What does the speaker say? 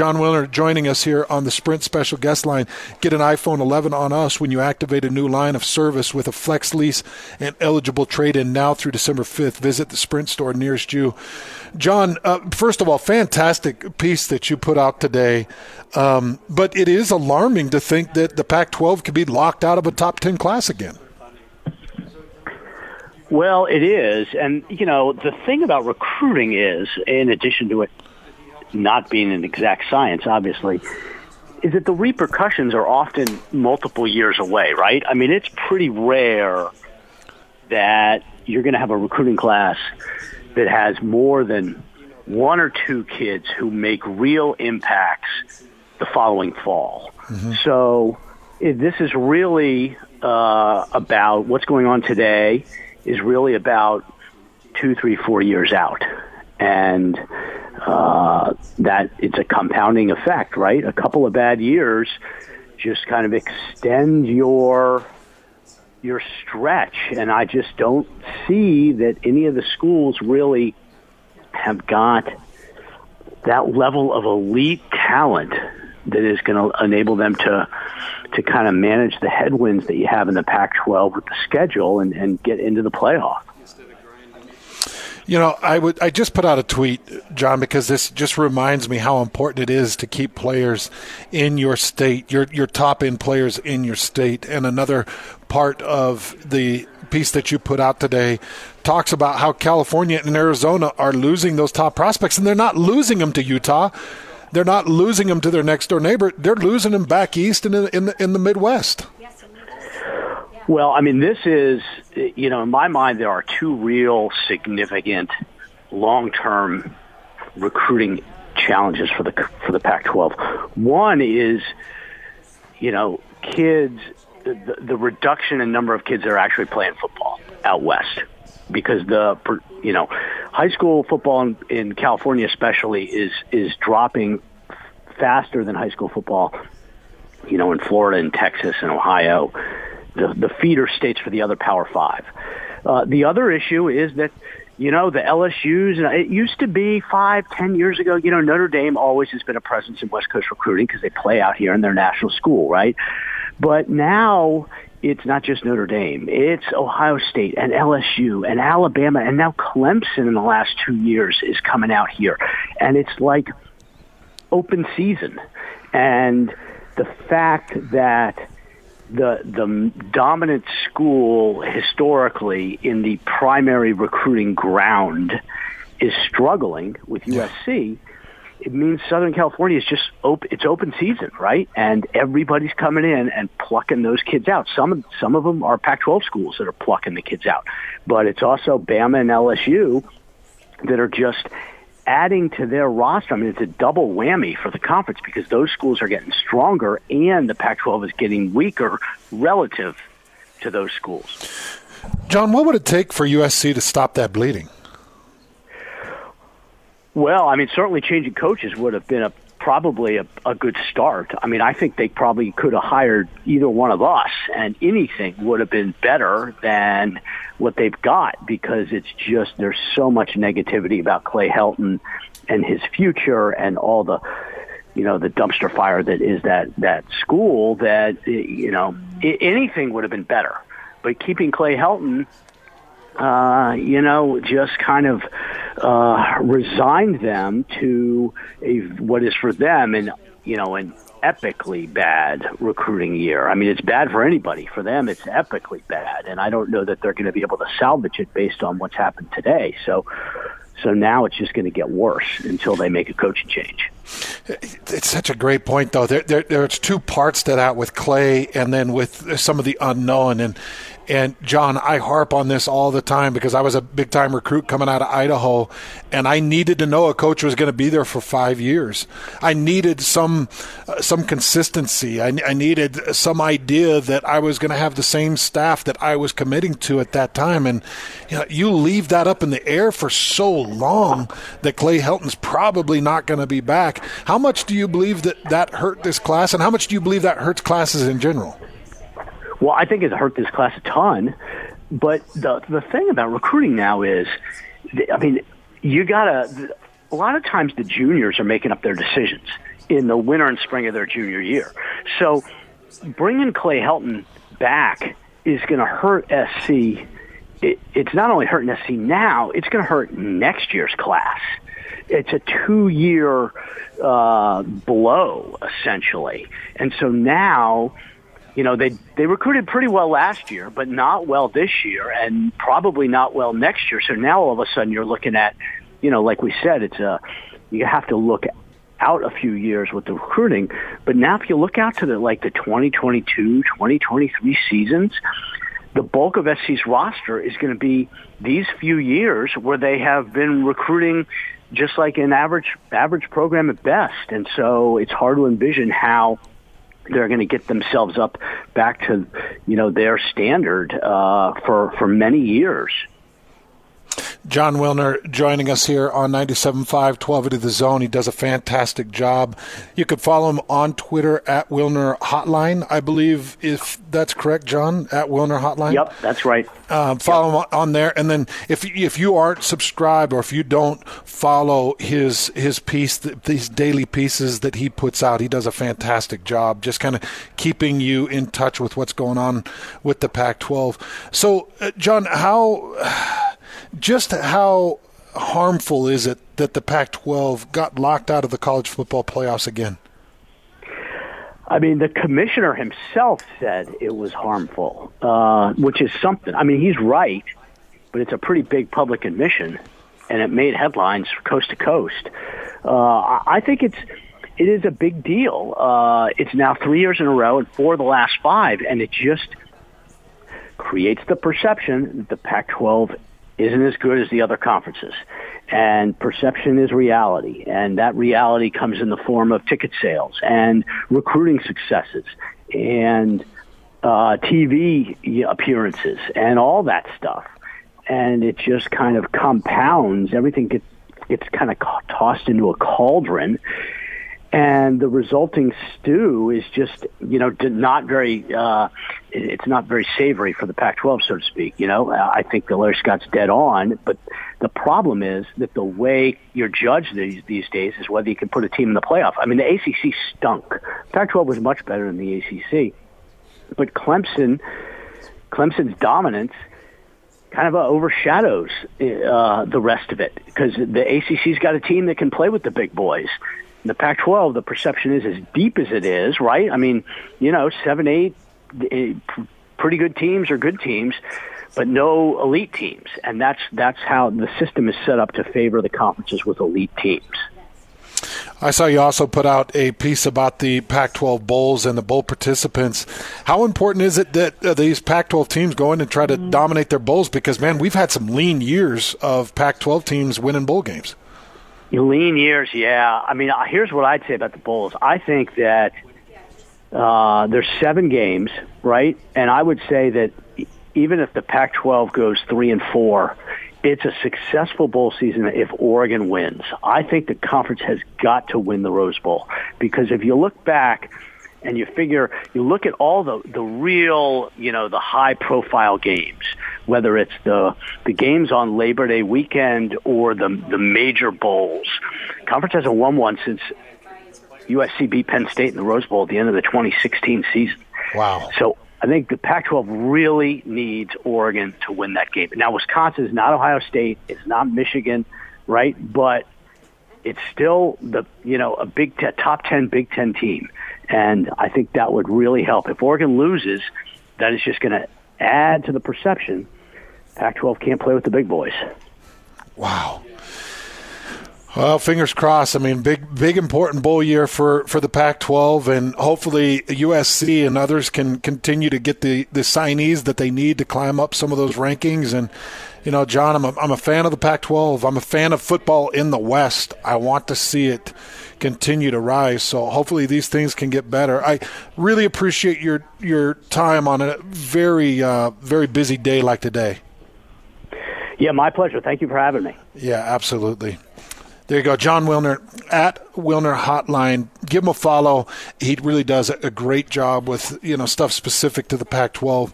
Jon Wilner joining us here on the Sprint special guest line. Get an iPhone 11 on us when you activate a new line of service with a flex lease and eligible trade in now through December 5th. Visit the Sprint store nearest you. Jon, uh, first of all, fantastic piece that you put out today. Um, but it is alarming to think that the Pac 12 could be locked out of a top 10 class again. Well, it is. And, you know, the thing about recruiting is, in addition to it not being an exact science, obviously, is that the repercussions are often multiple years away, right? I mean, it's pretty rare that you're going to have a recruiting class that has more than one or two kids who make real impacts the following fall. Mm-hmm. So this is really uh, about what's going on today is really about two, three, four years out. And uh, that it's a compounding effect, right? A couple of bad years just kind of extend your your stretch, and I just don't see that any of the schools really have got that level of elite talent that is going to enable them to to kind of manage the headwinds that you have in the Pac-12 with the schedule and, and get into the playoff. You know, I would I just put out a tweet, Jon, because this just reminds me how important it is to keep players in your state, your your top end players in your state. And another part of the piece that you put out today talks about how California and Arizona are losing those top prospects, and they're not losing them to Utah they're not losing them to their next door neighbor. They're losing them back east and in, in in the Midwest. Well, I mean, this is, you know, in my mind, there are two real significant long-term recruiting challenges for the for the Pac-12. One is, you know, kids, the, the reduction in number of kids that are actually playing football out west, because the you know, high school football in, in California especially is is dropping faster than high school football. You know, in Florida and Texas and Ohio, the the feeder states for the other Power Five. Uh, the other issue is that you know the LSU's and it used to be five, ten years ago. You know Notre Dame always has been a presence in West Coast recruiting because they play out here in their national school, right? But now it's not just Notre Dame. It's Ohio State and LSU and Alabama and now Clemson in the last two years is coming out here. And it's like open season. And the fact that the the dominant school historically in the primary recruiting ground is struggling with USC it means Southern California is just open. It's open season, right? And everybody's coming in and plucking those kids out. Some some of them are Pac-12 schools that are plucking the kids out, but it's also Bama and LSU that are just adding to their roster. I mean, it's a double whammy for the conference because those schools are getting stronger and the Pac-12 is getting weaker relative to those schools. Jon, what would it take for USC to stop that bleeding? Well, I mean, certainly changing coaches would have been a probably a, a good start. I mean, I think they probably could have hired either one of us, and anything would have been better than what they've got because it's just there's so much negativity about Clay Helton and his future and all the you know the dumpster fire that is that that school that you know anything would have been better but keeping Clay Helton uh, you know, just kind of uh, resigned them to a, what is for them an you know an epically bad recruiting year. I mean, it's bad for anybody. For them, it's epically bad, and I don't know that they're going to be able to salvage it based on what's happened today. So, so now it's just going to get worse until they make a coaching change. It's such a great point, though. There, there, there's two parts to that with Clay, and then with some of the unknown. And and Jon, I harp on this all the time because I was a big time recruit coming out of Idaho, and I needed to know a coach was going to be there for five years. I needed some uh, some consistency. I, I needed some idea that I was going to have the same staff that I was committing to at that time. And you, know, you leave that up in the air for so long that Clay Helton's probably not going to be back. How much do you believe that that hurt this class, and how much do you believe that hurts classes in general? Well, I think it's hurt this class a ton. But the the thing about recruiting now is, I mean, you gotta. A lot of times the juniors are making up their decisions. in the winter and spring of their junior year. So bringing Clay Helton back is going to hurt SC. It, it's not only hurting SC now; it's going to hurt next year's class. It's a two-year uh, blow essentially, and so now you know they they recruited pretty well last year, but not well this year, and probably not well next year. So now all of a sudden you're looking at, you know, like we said, it's a you have to look out a few years with the recruiting. But now if you look out to the like the 2022, 2023 seasons, the bulk of SC's roster is going to be these few years where they have been recruiting just like an average average program at best. And so it's hard to envision how they're going to get themselves up back to you know their standard uh, for for many years. Jon Wilner joining us here on 97.5, 12 to the zone. He does a fantastic job. You could follow him on Twitter at Wilner Hotline, I believe, if that's correct, Jon, at Wilner Hotline. Yep, that's right. Um, follow yep. him on there. And then if, if you aren't subscribed or if you don't follow his, his piece, these daily pieces that he puts out, he does a fantastic job just kind of keeping you in touch with what's going on with the Pac 12. So, uh, Jon, how just how harmful is it that the Pac 12 got locked out of the college football playoffs again? I mean, the commissioner himself said it was harmful, uh, which is something. I mean, he's right, but it's a pretty big public admission, and it made headlines coast to coast. Uh, I think it's it is a big deal. Uh, it's now three years in a row and four of the last five, and it just creates the perception that the Pac-12 isn't as good as the other conferences. And perception is reality. And that reality comes in the form of ticket sales and recruiting successes and uh, TV appearances and all that stuff. And it just kind of compounds. Everything gets, gets kind of tossed into a cauldron and the resulting stew is just you know not very uh, it's not very savory for the Pac-12 so to speak. You know, I think that Larry Scott's dead on, but the problem is that the way you're judged these these days is whether you can put a team in the playoff. I mean, the ACC stunk. Pac-12 was much better than the ACC, but Clemson, Clemson's dominance kind of uh, overshadows uh, the rest of it because the ACC's got a team that can play with the big boys the Pac-12, the perception is as deep as it is, right? I mean, you know, seven, eight, eh, pretty good teams are good teams, but no elite teams, and that's that's how the system is set up to favor the conferences with elite teams. I saw you also put out a piece about the Pac 12 Bowls and the bowl participants. How important is it that uh, these Pac 12 teams go in and try to mm-hmm. dominate their bowls? Because, man, we've had some lean years of Pac 12 teams winning bowl games. Lean years, yeah. I mean, here's what I'd say about the Bulls. I think that uh, there's seven games, right? And I would say that even if the Pac-12 goes three and four, it's a successful bowl season if Oregon wins. I think the conference has got to win the Rose Bowl because if you look back and you figure you look at all the the real you know the high profile games whether it's the the games on Labor Day weekend or the the major bowls conference hasn't won one since USC beat Penn State in the Rose Bowl at the end of the 2016 season wow so I think the Pac-12 really needs Oregon to win that game. Now, Wisconsin is not Ohio State. It's not Michigan, right? But it's still the you know a big t- top ten Big Ten team, and I think that would really help. If Oregon loses, that is just going to add to the perception. Pac-12 can't play with the big boys. Wow. Well, fingers crossed. I mean, big, big, important bowl year for, for the Pac-12, and hopefully USC and others can continue to get the, the signees that they need to climb up some of those rankings. And you know, Jon, I'm a, I'm a fan of the Pac-12. I'm a fan of football in the West. I want to see it continue to rise. So hopefully these things can get better. I really appreciate your your time on a very uh, very busy day like today. Yeah, my pleasure. Thank you for having me. Yeah, absolutely. There you go, Jon Wilner at Wilner Hotline. Give him a follow. He really does a great job with you know stuff specific to the Pac-12.